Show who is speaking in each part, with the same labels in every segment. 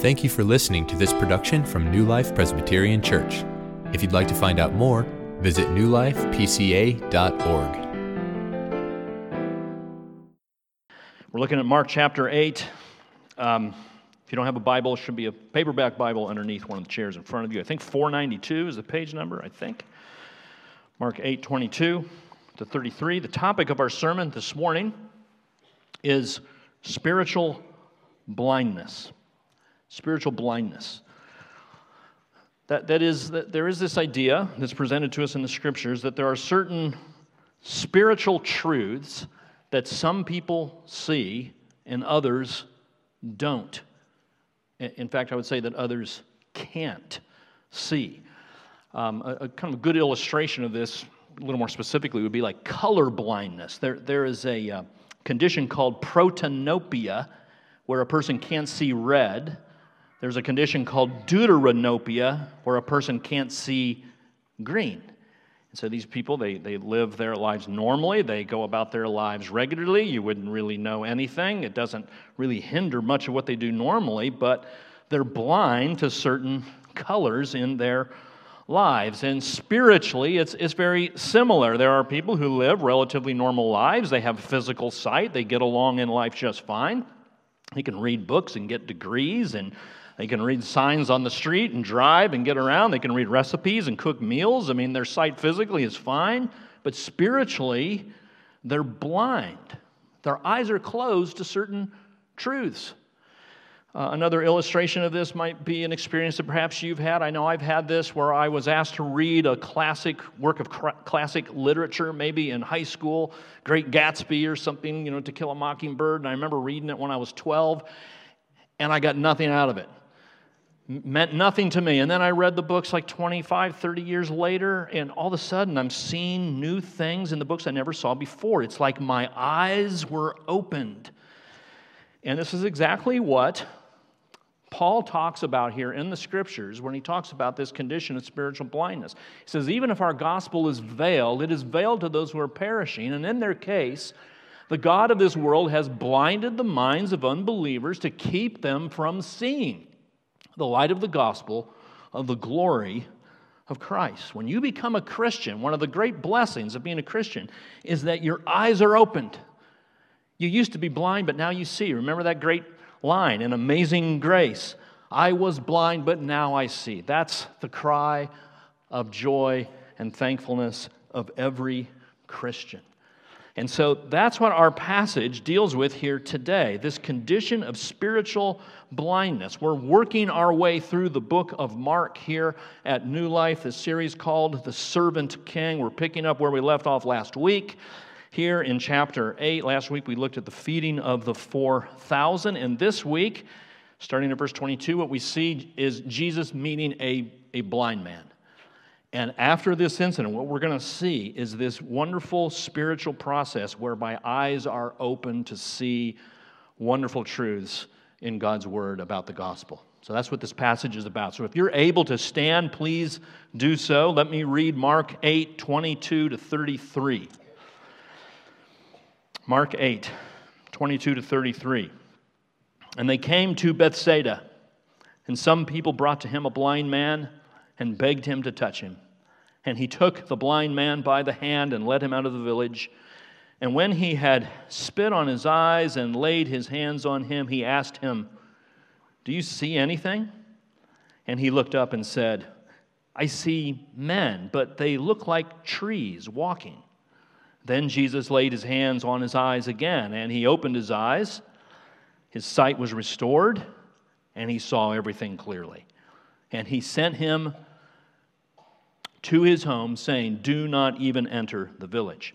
Speaker 1: Thank you for listening to this production from New Life Presbyterian Church. If you'd like to find out more, visit newlifepca.org.
Speaker 2: We're looking at Mark chapter 8. Um, if you don't have a Bible, should be a paperback Bible underneath one of the chairs in front of you. I think 492 is the page number, I think. Mark 8, 22 to 33. The topic of our sermon this morning is spiritual blindness. Spiritual blindness. That, that is, that there is this idea that's presented to us in the scriptures that there are certain spiritual truths that some people see and others don't. In fact, I would say that others can't see. Um, a, a, kind of good illustration of this, a little more specifically, would be like color blindness. There, there is a uh, condition called protanopia, where a person can't see red. There's a condition called deuteranopia, where a person can't see green. And so these people, they, they live their lives normally. They go about their lives regularly. You wouldn't really know anything. It doesn't really hinder much of what they do normally, but they're blind to certain colors in their lives. And spiritually, it's, it's very similar. There are people who live relatively normal lives. They have physical sight. They get along in life just fine. They can read books and get degrees and they can read signs on the street and drive and get around. They can read recipes and cook meals. I mean, their sight physically is fine, but spiritually, they're blind. Their eyes are closed to certain truths. Uh, another illustration of this might be an experience that perhaps you've had. I know I've had this where I was asked to read a classic work of cr- classic literature, maybe in high school, Great Gatsby or something, you know, To Kill a Mockingbird. And I remember reading it when I was 12, and I got nothing out of it meant nothing to me. And then I read the books like 25, 30 years later, and all of a sudden I'm seeing new things in the books I never saw before. It's like my eyes were opened. And this is exactly what Paul talks about here in the scriptures when he talks about this condition of spiritual blindness. He says, even if our gospel is veiled, it is veiled to those who are perishing. And in their case, the God of this world has blinded the minds of unbelievers to keep them from seeing the light of the gospel of the glory of Christ. When you become a Christian, one of the great blessings of being a Christian is that your eyes are opened. You used to be blind, but now you see. Remember that great line in Amazing Grace I was blind, but now I see. That's the cry of joy and thankfulness of every Christian. And so that's what our passage deals with here today this condition of spiritual blindness. We're working our way through the book of Mark here at New Life, the series called The Servant King. We're picking up where we left off last week. Here in chapter 8, last week we looked at the feeding of the 4,000. And this week, starting at verse 22, what we see is Jesus meeting a, a blind man. And after this incident, what we're going to see is this wonderful spiritual process whereby eyes are open to see wonderful truths in God's word about the gospel. So that's what this passage is about. So if you're able to stand, please do so. Let me read Mark 8 22 to 33. Mark 8 22 to 33. And they came to Bethsaida, and some people brought to him a blind man and begged him to touch him. And he took the blind man by the hand and led him out of the village. And when he had spit on his eyes and laid his hands on him, he asked him, Do you see anything? And he looked up and said, I see men, but they look like trees walking. Then Jesus laid his hands on his eyes again, and he opened his eyes. His sight was restored, and he saw everything clearly. And he sent him to his home, saying, Do not even enter the village.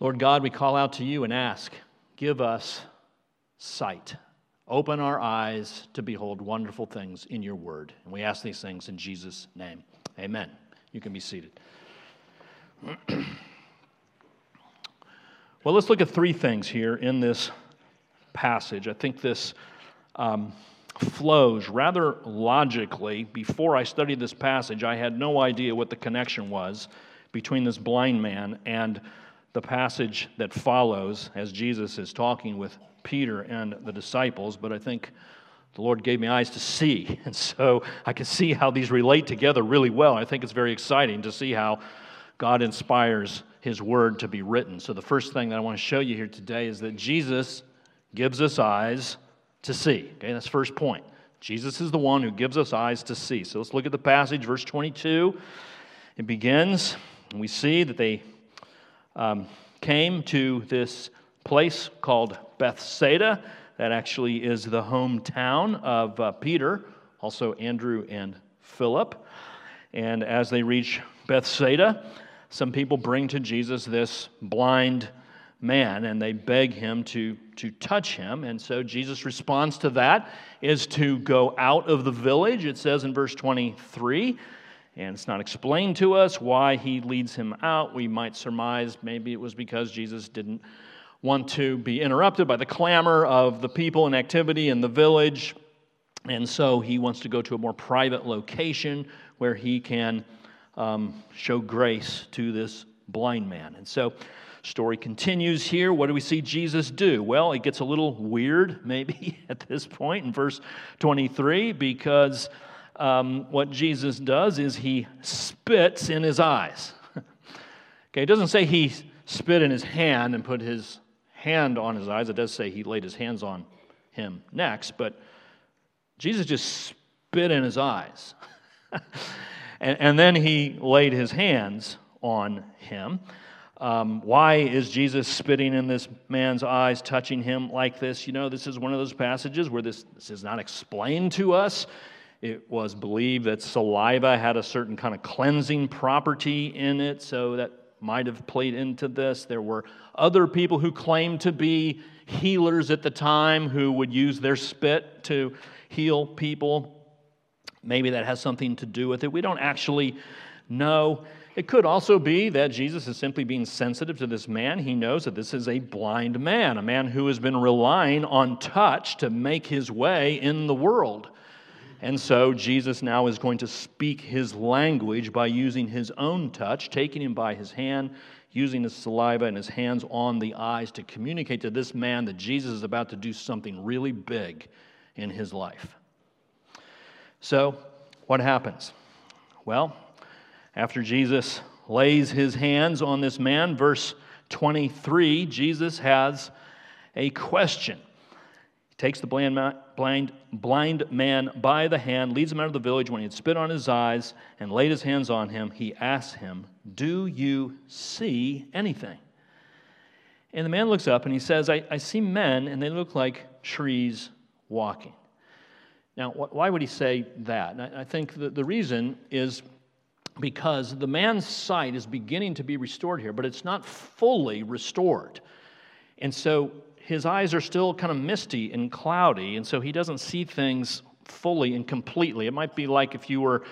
Speaker 2: Lord God, we call out to you and ask, give us sight. Open our eyes to behold wonderful things in your word. And we ask these things in Jesus' name. Amen. You can be seated. well, let's look at three things here in this passage. I think this um, flows rather logically. Before I studied this passage, I had no idea what the connection was between this blind man and the passage that follows as Jesus is talking with Peter and the disciples, but I think the Lord gave me eyes to see. And so I can see how these relate together really well. I think it's very exciting to see how God inspires His Word to be written. So the first thing that I want to show you here today is that Jesus gives us eyes to see. Okay, that's first point. Jesus is the one who gives us eyes to see. So let's look at the passage, verse 22. It begins, and we see that they um, came to this place called Bethsaida. That actually is the hometown of uh, Peter, also Andrew and Philip. And as they reach Bethsaida, some people bring to Jesus this blind man and they beg him to, to touch him. And so Jesus' response to that is to go out of the village. It says in verse 23 and it's not explained to us why he leads him out. We might surmise maybe it was because Jesus didn't want to be interrupted by the clamor of the people and activity in the village. And so he wants to go to a more private location where he can um, show grace to this blind man. And so, story continues here. What do we see Jesus do? Well, it gets a little weird, maybe, at this point in verse 23, because um, what Jesus does is he spits in his eyes. okay, it doesn't say he spit in his hand and put his hand on his eyes. It does say he laid his hands on him next, but Jesus just spit in his eyes. and, and, then he laid his hands on him. Um, why is Jesus spitting in this man's eyes, touching him like this? You know, this is one of those passages where this, this is not explained to us. It was believed that saliva had a certain kind of cleansing property in it, so that might have played into this. There were other people who claimed to be healers at the time who would use their spit to heal people. Maybe that has something to do with it. We don't actually know. It could also be that Jesus is simply being sensitive to this man. He knows that this is a blind man, a man who has been relying on touch to make his way in the world. And so Jesus now is going to speak his language by using his own touch, taking him by his hand, using his saliva and his hands on the eyes to communicate to this man that Jesus is about to do something really big in his life. So, what happens? Well, after Jesus lays his hands on this man, verse 23, Jesus has a question takes the blind, blind, blind man by the hand, leads him out of the village. When he had spit on his eyes and laid his hands on him, he asked him, Do you see anything? And the man looks up and he says, I, I see men, and they look like trees walking. Now, wh- why would he say that? I, I think the, the reason is because the man's sight is beginning to be restored here, but it's not fully restored. And so his eyes are still kind of misty and cloudy, and so he doesn't see things fully and completely. It might be like if you were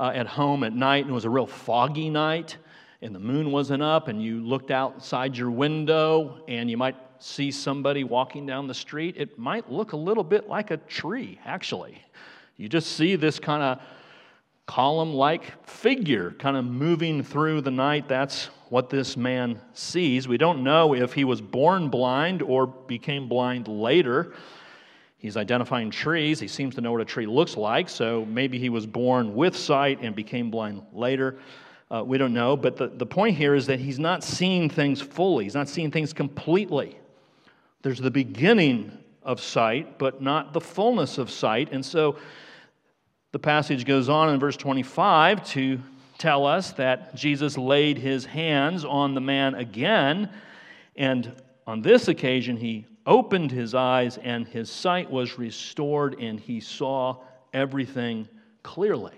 Speaker 2: uh, at home at night and it was a real foggy night and the moon wasn't up and you looked outside your window and you might see somebody walking down the street. It might look a little bit like a tree, actually. You just see this kind of column like figure kind of moving through the night. That's what this man sees. We don't know if he was born blind or became blind later. He's identifying trees. He seems to know what a tree looks like, so maybe he was born with sight and became blind later. Uh, we don't know, but the, the point here is that he's not seeing things fully, he's not seeing things completely. There's the beginning of sight, but not the fullness of sight. And so the passage goes on in verse 25 to tell us that Jesus laid his hands on the man again, and on this occasion he opened his eyes, and his sight was restored, and he saw everything clearly.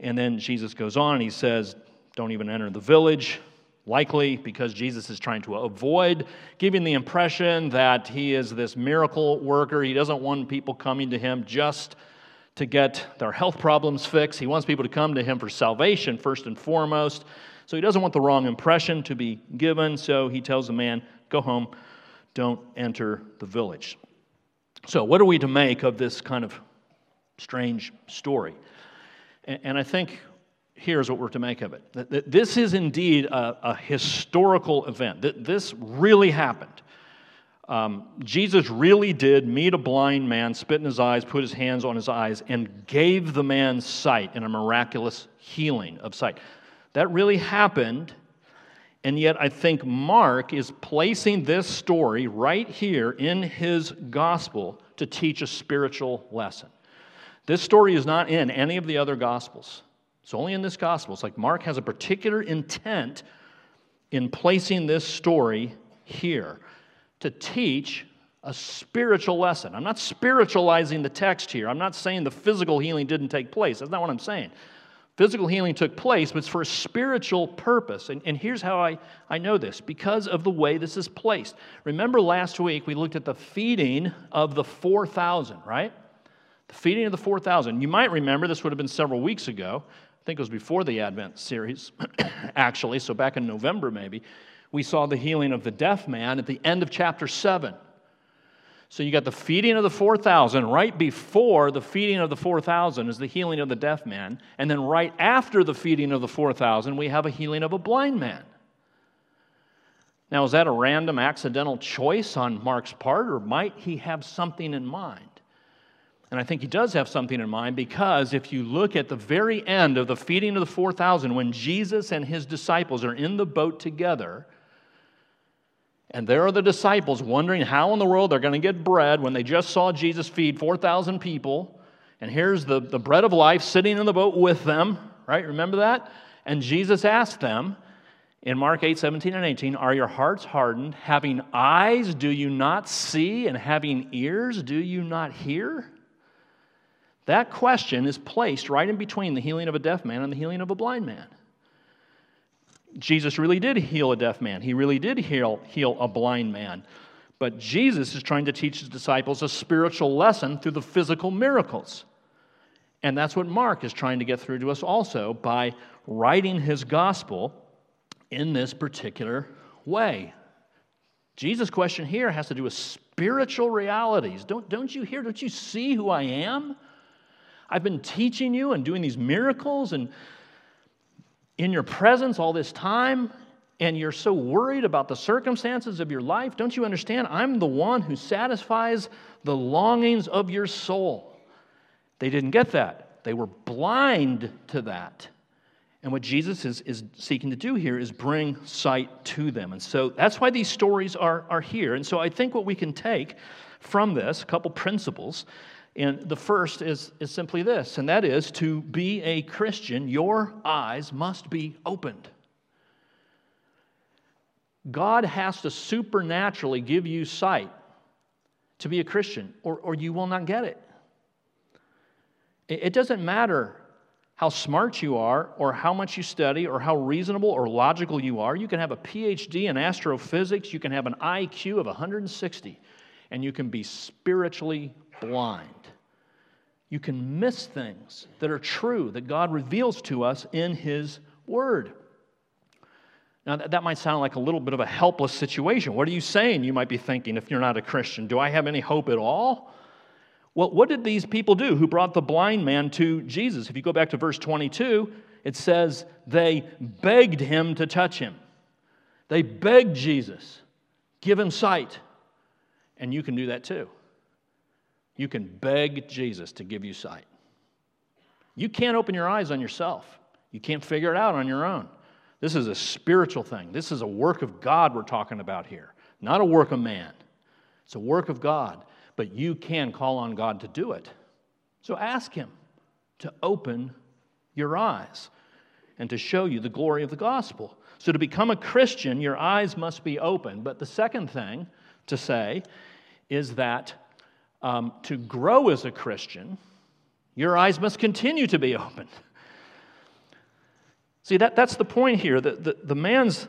Speaker 2: And then Jesus goes on and he says, Don't even enter the village. Likely because Jesus is trying to avoid giving the impression that he is this miracle worker. He doesn't want people coming to him just to get their health problems fixed. He wants people to come to him for salvation first and foremost. So he doesn't want the wrong impression to be given. So he tells the man, Go home, don't enter the village. So, what are we to make of this kind of strange story? And I think here's what we're to make of it. This is indeed a, historical event. This really happened. Um, Jesus really did meet a blind man, spit in his eyes, put his hands on his eyes, and gave the man sight in a miraculous healing of sight. That really happened, and yet I think Mark is placing this story right here in his gospel to teach a spiritual lesson. This story is not in any of the other gospels. It's only in this gospel. It's like Mark has a particular intent in placing this story here to teach a spiritual lesson. I'm not spiritualizing the text here. I'm not saying the physical healing didn't take place. That's not what I'm saying. Physical healing took place, but it's for a spiritual purpose. And, and here's how I, I know this because of the way this is placed. Remember last week we looked at the feeding of the 4,000, right? The feeding of the 4,000. You might remember this would have been several weeks ago. I think it was before the Advent series, actually, so back in November maybe we saw the healing of the deaf man at the end of chapter 7. So you got the feeding of the 4,000. Right before the feeding of the 4,000 is the healing of the deaf man. And then right after the feeding of the 4,000, we have a healing of a blind man. Now, is that a random accidental choice on Mark's part, or might he have something in mind? And I think he does have something in mind because if you look at the very end of the feeding of the 4,000, when Jesus and his disciples are in the boat together, and there are the disciples wondering how in the world they're going to get bread when they just saw Jesus feed 4,000 people. And here's the, the bread of life sitting in the boat with them, right? Remember that? And Jesus asked them in Mark 8, 17 and 18, Are your hearts hardened? Having eyes, do you not see? And having ears, do you not hear? That question is placed right in between the healing of a deaf man and the healing of a blind man. Jesus really did heal a deaf man, he really did heal, heal a blind man. But Jesus is trying to teach his disciples a spiritual lesson through the physical miracles. And that's what Mark is trying to get through to us also by writing his gospel in this particular way. Jesus' question here has to do with spiritual realities. Don't, don't you hear? Don't you see who I am? I've been teaching you and doing these miracles and in your presence all this time and you're so worried about the circumstances of your life, don't you understand? I'm the one who satisfies the longings of your soul. They didn't get that, they were blind to that. And what Jesus is, is seeking to do here is bring sight to them. And so that's why these stories are, are here. And so I think what we can take from this, a couple principles, and the first is, is simply this, and that is to be a Christian, your eyes must be opened. God has to supernaturally give you sight to be a Christian, or, or you will not get it. It doesn't matter how smart you are, or how much you study, or how reasonable or logical you are. You can have a PhD in astrophysics, you can have an IQ of 160, and you can be spiritually blind you can miss things that are true that God reveals to us in His Word. Now, that might sound like a little bit of a helpless situation. What are you saying? You might be thinking if you're not a Christian. Do I have any hope at all? Well, what did these people do who brought the blind man to Jesus? If you go back to verse 22, it says they begged him to touch him. They begged Jesus, give him sight. And you can do that too. You can beg Jesus to give you sight. You can't open your eyes on yourself, you can't figure it out on your own. This is a spiritual thing. This is a work of God we're talking about here, not a work of man. It's a work of God, but you can call on God to do it. So ask Him to open your eyes and to show you the glory of the gospel. So, to become a Christian, your eyes must be open. But the second thing to say is that um, to grow as a Christian, your eyes must continue to be open. See, that, that's the point here. The, the, the man's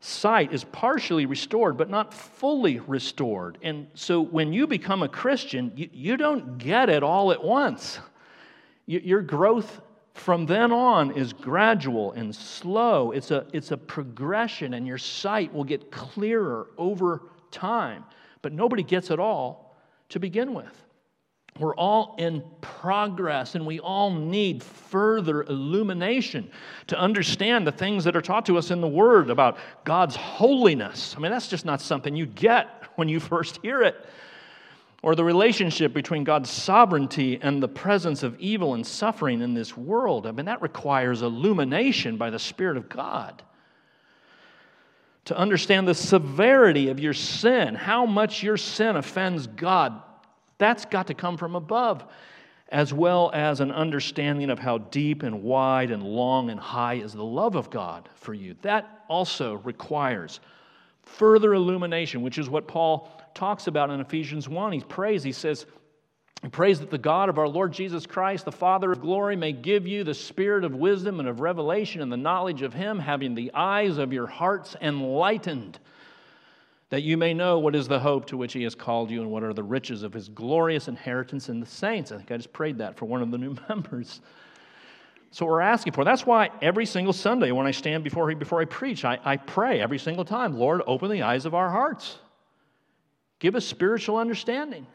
Speaker 2: sight is partially restored, but not fully restored. And so when you become a Christian, you, you don't get it all at once. You, your growth from then on is gradual and slow. It's a, it's a progression, and your sight will get clearer over time. But nobody gets it all to begin with. We're all in progress, and we all need further illumination to understand the things that are taught to us in the Word about God's holiness. I mean, that's just not something you get when you first hear it. Or the relationship between God's sovereignty and the presence of evil and suffering in this world. I mean, that requires illumination by the Spirit of God. To understand the severity of your sin, how much your sin offends God, that's got to come from above, as well as an understanding of how deep and wide and long and high is the love of God for you. That also requires further illumination, which is what Paul talks about in Ephesians 1. He prays, he says, he prays that the God of our Lord Jesus Christ, the Father of glory, may give you the spirit of wisdom and of revelation and the knowledge of Him, having the eyes of your hearts enlightened that you may know what is the hope to which he has called you and what are the riches of his glorious inheritance in the saints. I think I just prayed that for one of the new members. So we're asking for. That's why every single Sunday when I stand before Him, before I preach, I, I pray every single time, Lord, open the eyes of our hearts. Give us spiritual understanding.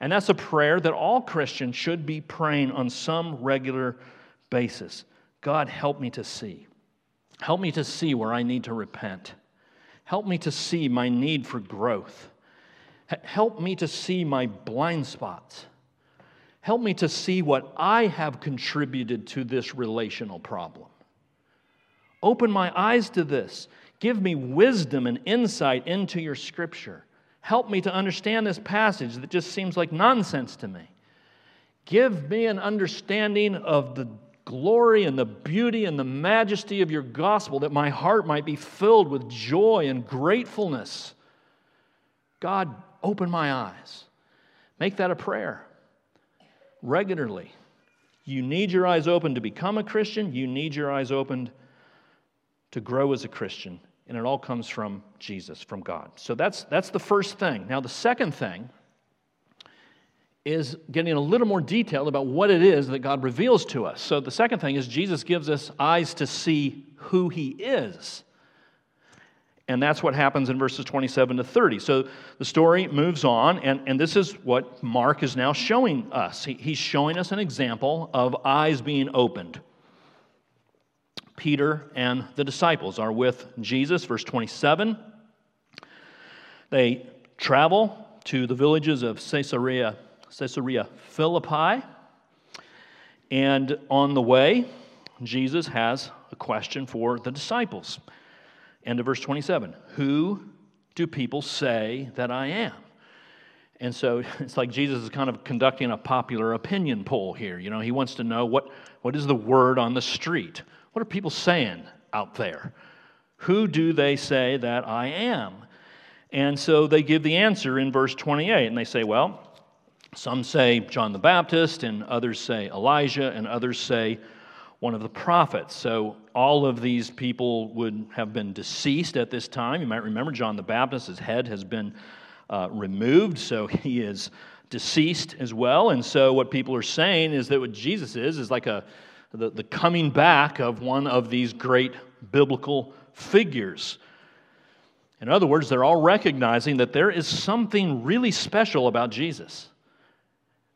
Speaker 2: And that's a prayer that all Christians should be praying on some regular basis. God, help me to see. Help me to see where I need to repent. Help me to see my need for growth. Help me to see my blind spots. Help me to see what I have contributed to this relational problem. Open my eyes to this. Give me wisdom and insight into your scripture. Help me to understand this passage that just seems like nonsense to me. Give me an understanding of the glory and the beauty and the majesty of your gospel, that my heart might be filled with joy and gratefulness. God, open my eyes. Make that a prayer regularly. You need your eyes open to become a Christian, you need your eyes opened to grow as a Christian. And it all comes from Jesus, from God. So that's, that's the first thing. Now, the second thing is getting a little more detailed about what it is that God reveals to us. So the second thing is Jesus gives us eyes to see who he is. And that's what happens in verses 27 to 30. So the story moves on, and, and this is what Mark is now showing us. He, he's showing us an example of eyes being opened. Peter and the disciples are with Jesus, verse 27. They travel to the villages of Caesarea Caesarea Philippi. And on the way, Jesus has a question for the disciples. End of verse 27 Who do people say that I am? And so it's like Jesus is kind of conducting a popular opinion poll here. You know, he wants to know what, what is the word on the street? What are people saying out there? Who do they say that I am? And so they give the answer in verse 28, and they say, Well, some say John the Baptist, and others say Elijah, and others say one of the prophets. So all of these people would have been deceased at this time. You might remember John the Baptist, his head has been uh, removed, so he is deceased as well. And so what people are saying is that what Jesus is is like a the, the coming back of one of these great biblical figures. In other words, they're all recognizing that there is something really special about Jesus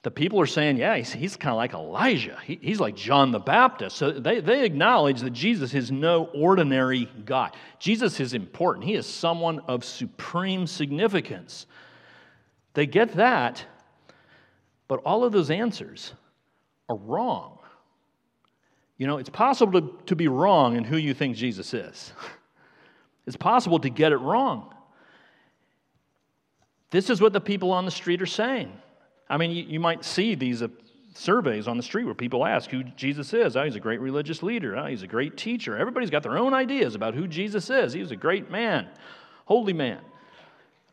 Speaker 2: the people are saying, yeah, he's, he's kind of like Elijah. He, he's like John the Baptist. So they, they acknowledge that Jesus is no ordinary guy. Jesus is important, he is someone of supreme significance. They get that, but all of those answers are wrong. You know, it's possible to, to be wrong in who you think Jesus is, it's possible to get it wrong. This is what the people on the street are saying. I mean, you, you might see these uh, surveys on the street where people ask who Jesus is. Oh, he's a great religious leader. Oh, he's a great teacher. Everybody's got their own ideas about who Jesus is. He was a great man, holy man.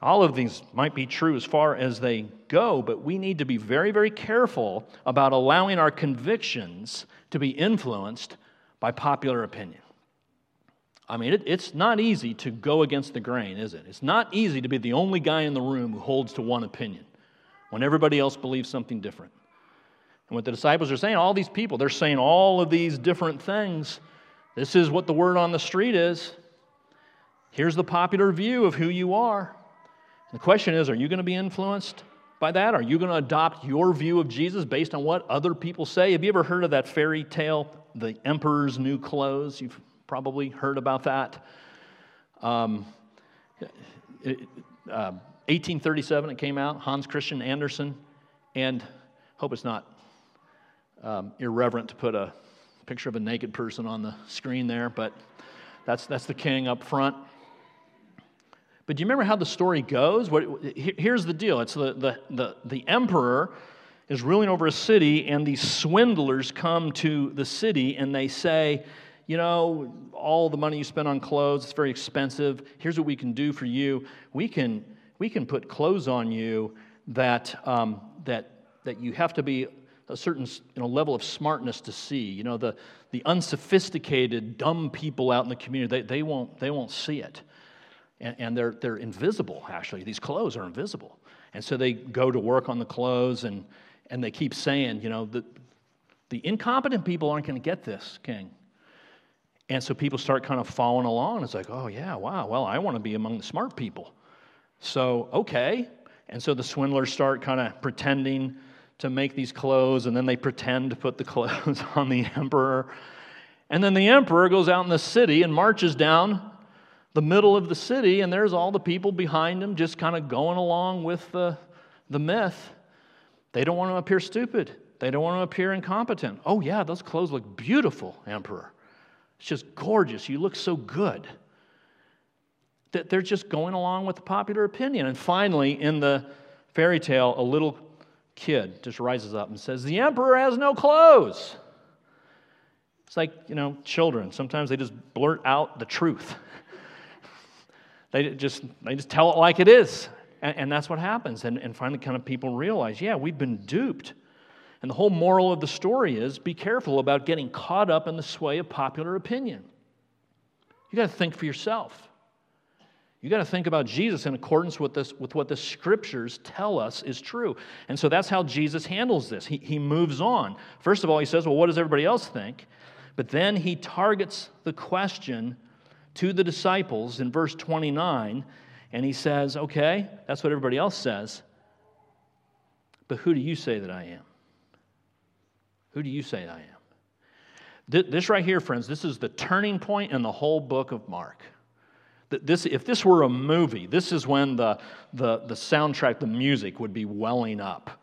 Speaker 2: All of these might be true as far as they go, but we need to be very, very careful about allowing our convictions to be influenced by popular opinion. I mean, it, it's not easy to go against the grain, is it? It's not easy to be the only guy in the room who holds to one opinion when everybody else believes something different. And what the disciples are saying, all these people, they're saying all of these different things. This is what the word on the street is. Here's the popular view of who you are. The question is are you going to be influenced by that? Are you going to adopt your view of Jesus based on what other people say? Have you ever heard of that fairy tale, The Emperor's New Clothes? You've probably heard about that. Um, it, uh, 1837, it came out, Hans Christian Andersen, and hope it's not um, irreverent to put a picture of a naked person on the screen there, but that's, that's the king up front. But do you remember how the story goes? What, here's the deal it's the, the, the, the emperor is ruling over a city, and these swindlers come to the city and they say, you know, all the money you spend on clothes, it's very expensive. Here's what we can do for you. We can, we can put clothes on you that, um, that, that you have to be a certain you know, level of smartness to see. You know, the, the unsophisticated, dumb people out in the community, they, they, won't, they won't see it. And, and they're, they're invisible, actually. These clothes are invisible. And so they go to work on the clothes and, and they keep saying, you know, the, the incompetent people aren't going to get this, King. And so people start kind of following along. It's like, oh, yeah, wow, well, I want to be among the smart people. So, okay. And so the swindlers start kind of pretending to make these clothes, and then they pretend to put the clothes on the emperor. And then the emperor goes out in the city and marches down the middle of the city, and there's all the people behind him just kind of going along with the, the myth. They don't want to appear stupid, they don't want to appear incompetent. Oh, yeah, those clothes look beautiful, emperor. It's just gorgeous. You look so good. That they're just going along with the popular opinion. And finally, in the fairy tale, a little kid just rises up and says, The emperor has no clothes. It's like, you know, children. Sometimes they just blurt out the truth. they just they just tell it like it is. And, and that's what happens. And, and finally, kind of people realize, yeah, we've been duped. And the whole moral of the story is be careful about getting caught up in the sway of popular opinion. You got to think for yourself. You got to think about Jesus in accordance with, this, with what the scriptures tell us is true. And so that's how Jesus handles this. He, he moves on. First of all, he says, Well, what does everybody else think? But then he targets the question to the disciples in verse 29, and he says, Okay, that's what everybody else says. But who do you say that I am? Who do you say I am? This right here, friends, this is the turning point in the whole book of Mark. This, if this were a movie, this is when the, the, the soundtrack, the music would be welling up.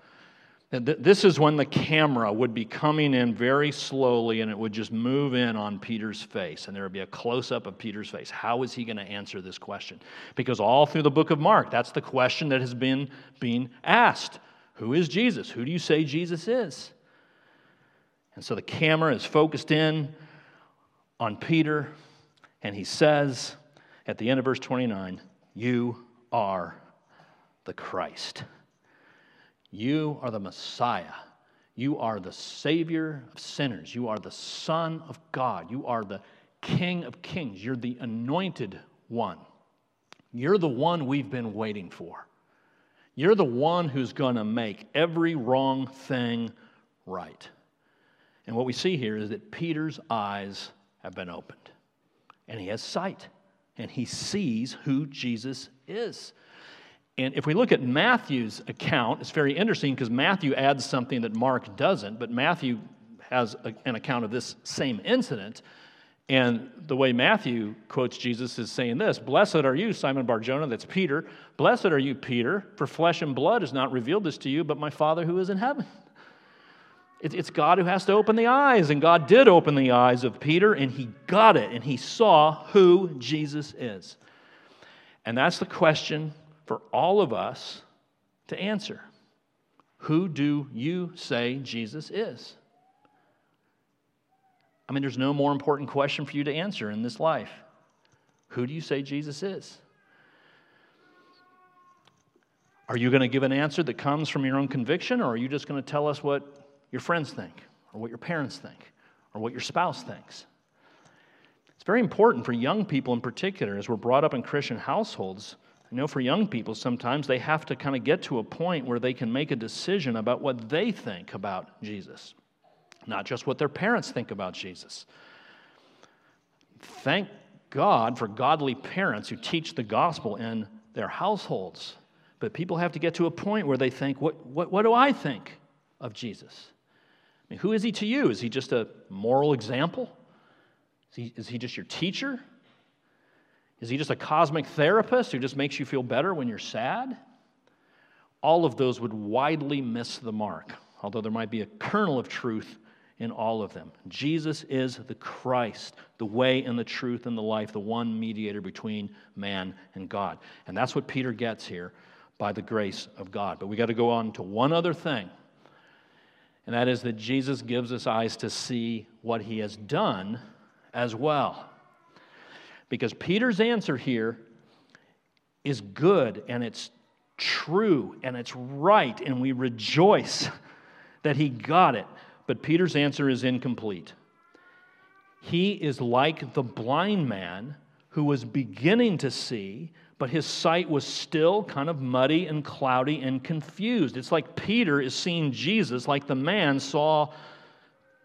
Speaker 2: This is when the camera would be coming in very slowly and it would just move in on Peter's face. And there would be a close up of Peter's face. How is he going to answer this question? Because all through the book of Mark, that's the question that has been being asked Who is Jesus? Who do you say Jesus is? And so the camera is focused in on Peter, and he says at the end of verse 29, You are the Christ. You are the Messiah. You are the Savior of sinners. You are the Son of God. You are the King of kings. You're the anointed one. You're the one we've been waiting for. You're the one who's going to make every wrong thing right. And what we see here is that Peter's eyes have been opened, and he has sight, and he sees who Jesus is. And if we look at Matthew's account, it's very interesting because Matthew adds something that Mark doesn't, but Matthew has a, an account of this same incident. And the way Matthew quotes Jesus is saying this Blessed are you, Simon Barjona, that's Peter. Blessed are you, Peter, for flesh and blood has not revealed this to you, but my Father who is in heaven. It's God who has to open the eyes, and God did open the eyes of Peter, and he got it, and he saw who Jesus is. And that's the question for all of us to answer. Who do you say Jesus is? I mean, there's no more important question for you to answer in this life. Who do you say Jesus is? Are you going to give an answer that comes from your own conviction, or are you just going to tell us what your friends think, or what your parents think, or what your spouse thinks? It's very important for young people in particular, as we're brought up in Christian households. I know for young people, sometimes they have to kind of get to a point where they can make a decision about what they think about Jesus, not just what their parents think about Jesus. Thank God for godly parents who teach the gospel in their households. But people have to get to a point where they think, what, what, what do I think of Jesus? I mean, who is he to you? Is he just a moral example? Is he, is he just your teacher? Is he just a cosmic therapist who just makes you feel better when you're sad? All of those would widely miss the mark, although there might be a kernel of truth in all of them. Jesus is the Christ, the way and the truth and the life, the one mediator between man and God. And that's what Peter gets here by the grace of God. But we got to go on to one other thing, and that is that Jesus gives us eyes to see what he has done as well. Because Peter's answer here is good and it's true and it's right, and we rejoice that he got it. But Peter's answer is incomplete. He is like the blind man who was beginning to see, but his sight was still kind of muddy and cloudy and confused. It's like Peter is seeing Jesus like the man saw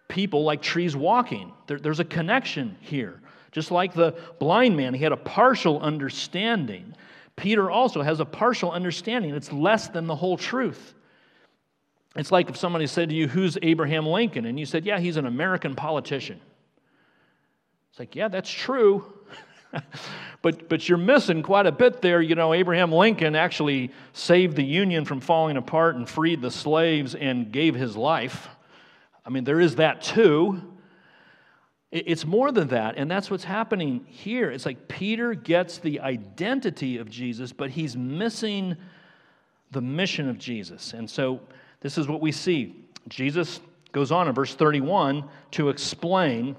Speaker 2: people like trees walking. There, there's a connection here. Just like the blind man, he had a partial understanding. Peter also has a partial understanding. It's less than the whole truth. It's like if somebody said to you, Who's Abraham Lincoln? And you said, Yeah, he's an American politician. It's like, Yeah, that's true. but, but you're missing quite a bit there. You know, Abraham Lincoln actually saved the Union from falling apart and freed the slaves and gave his life. I mean, there is that too. It's more than that, and that's what's happening here. It's like Peter gets the identity of Jesus, but he's missing the mission of Jesus. And so this is what we see. Jesus goes on in verse 31 to explain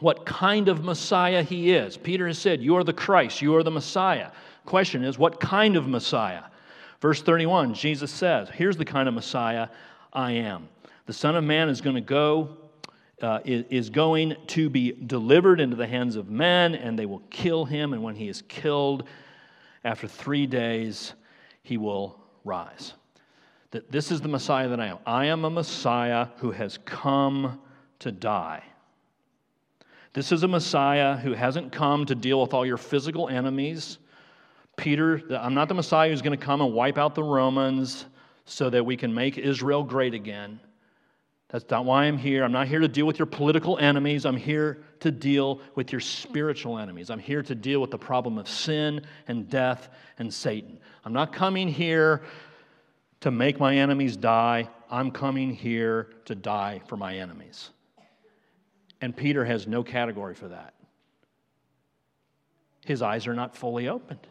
Speaker 2: what kind of Messiah he is. Peter has said, You are the Christ, you are the Messiah. Question is, what kind of Messiah? Verse 31, Jesus says, Here's the kind of Messiah I am. The Son of Man is going to go uh, is going to be delivered into the hands of men, and they will kill him. And when he is killed, after three days, he will rise. That this is the Messiah that I am. I am a Messiah who has come to die. This is a Messiah who hasn't come to deal with all your physical enemies. Peter, I'm not the Messiah who's going to come and wipe out the Romans so that we can make Israel great again. That's not why I'm here. I'm not here to deal with your political enemies. I'm here to deal with your spiritual enemies. I'm here to deal with the problem of sin and death and Satan. I'm not coming here to make my enemies die. I'm coming here to die for my enemies. And Peter has no category for that. His eyes are not fully opened.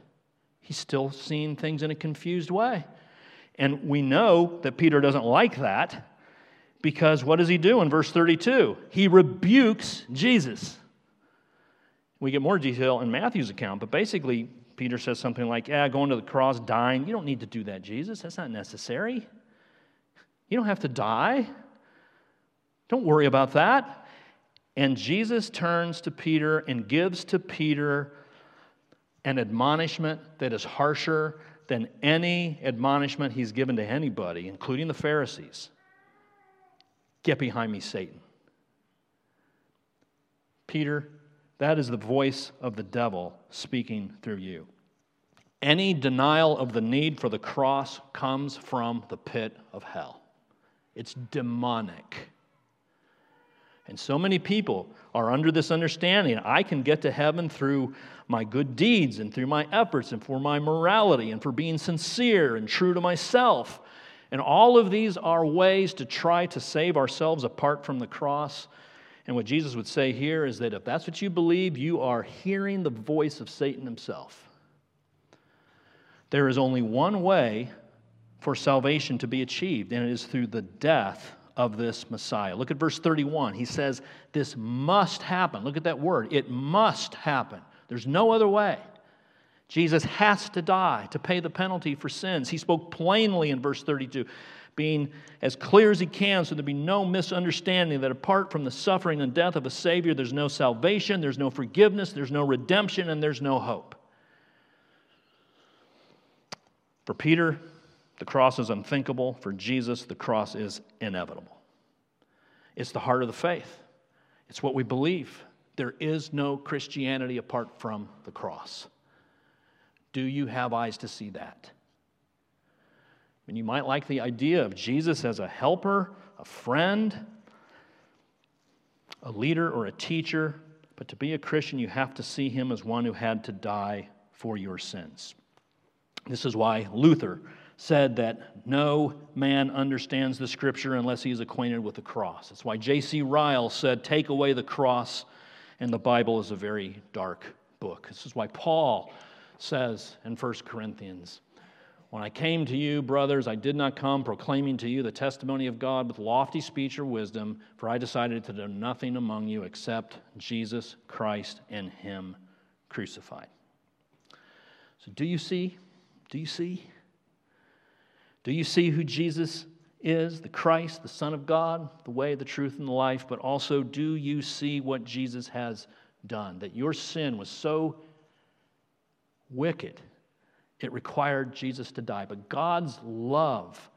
Speaker 2: He's still seeing things in a confused way. And we know that Peter doesn't like that because what does he do in verse 32? He rebukes Jesus. We get more detail in Matthew's account, but basically, Peter says something like, Yeah, going to the cross, dying. You don't need to do that, Jesus. That's not necessary. You don't have to die. Don't worry about that. And Jesus turns to Peter and gives to Peter an admonishment that is harsher than any admonishment he's given to anybody, including the Pharisees. Get behind me, Satan. Peter, that is the voice of the devil speaking through you. Any denial of the need for the cross comes from the pit of hell. It's demonic. And so many people are under this understanding I can get to heaven through my good deeds and through my efforts and for my morality and for being sincere and true to myself. And all of these are ways to try to save ourselves apart from the cross. And what Jesus would say here is that if that's what you believe, you are hearing the voice of Satan himself. There is only one way for salvation to be achieved, and it is through the death of this Messiah. Look at verse 31. He says, This must happen. Look at that word. It must happen. There's no other way. Jesus has to die to pay the penalty for sins. He spoke plainly in verse 32, being as clear as he can so there be no misunderstanding that apart from the suffering and death of a Savior, there's no salvation, there's no forgiveness, there's no redemption, and there's no hope. For Peter, the cross is unthinkable. For Jesus, the cross is inevitable. It's the heart of the faith, it's what we believe. There is no Christianity apart from the cross. Do you have eyes to see that? And you might like the idea of Jesus as a helper, a friend, a leader, or a teacher, but to be a Christian, you have to see him as one who had to die for your sins. This is why Luther said that no man understands the scripture unless he is acquainted with the cross. That's why J.C. Ryle said, Take away the cross, and the Bible is a very dark book. This is why Paul says in 1 Corinthians, When I came to you, brothers, I did not come proclaiming to you the testimony of God with lofty speech or wisdom, for I decided to do nothing among you except Jesus Christ and Him crucified. So, do you see? Do you see? Do you see who Jesus is, the Christ, the Son of God, the way, the truth, and the life? But also, do you see what Jesus has done? That your sin was so wicked, it required Jesus to die. But God's love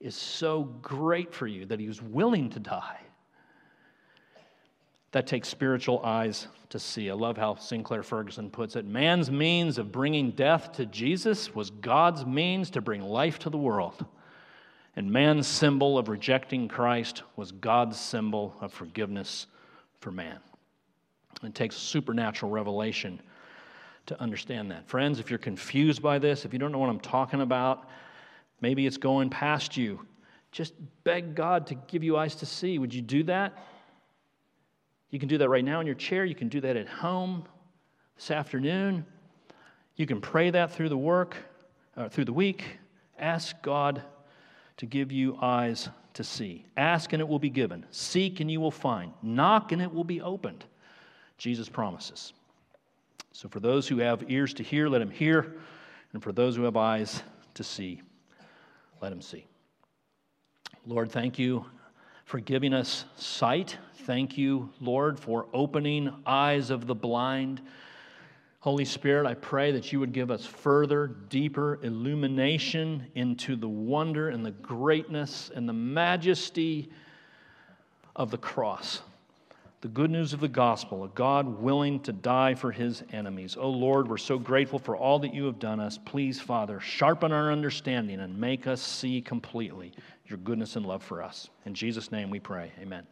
Speaker 2: is so great for you that He was willing to die. That takes spiritual eyes to see. I love how Sinclair Ferguson puts it. Man's means of bringing death to Jesus was God's means to bring life to the world. And man's symbol of rejecting Christ was God's symbol of forgiveness for man. It takes supernatural revelation to understand that. Friends, if you're confused by this, if you don't know what I'm talking about, maybe it's going past you, just beg God to give you eyes to see. Would you do that? You can do that right now in your chair. You can do that at home this afternoon. You can pray that through the work, uh, through the week. Ask God to give you eyes to see. Ask and it will be given. Seek and you will find. Knock and it will be opened. Jesus promises. So, for those who have ears to hear, let them hear. And for those who have eyes to see, let them see. Lord, thank you for giving us sight. Thank you, Lord, for opening eyes of the blind. Holy Spirit, I pray that you would give us further, deeper illumination into the wonder and the greatness and the majesty of the cross the good news of the gospel, a God willing to die for his enemies. Oh Lord, we're so grateful for all that you have done us. Please, Father, sharpen our understanding and make us see completely your goodness and love for us. In Jesus' name we pray. Amen.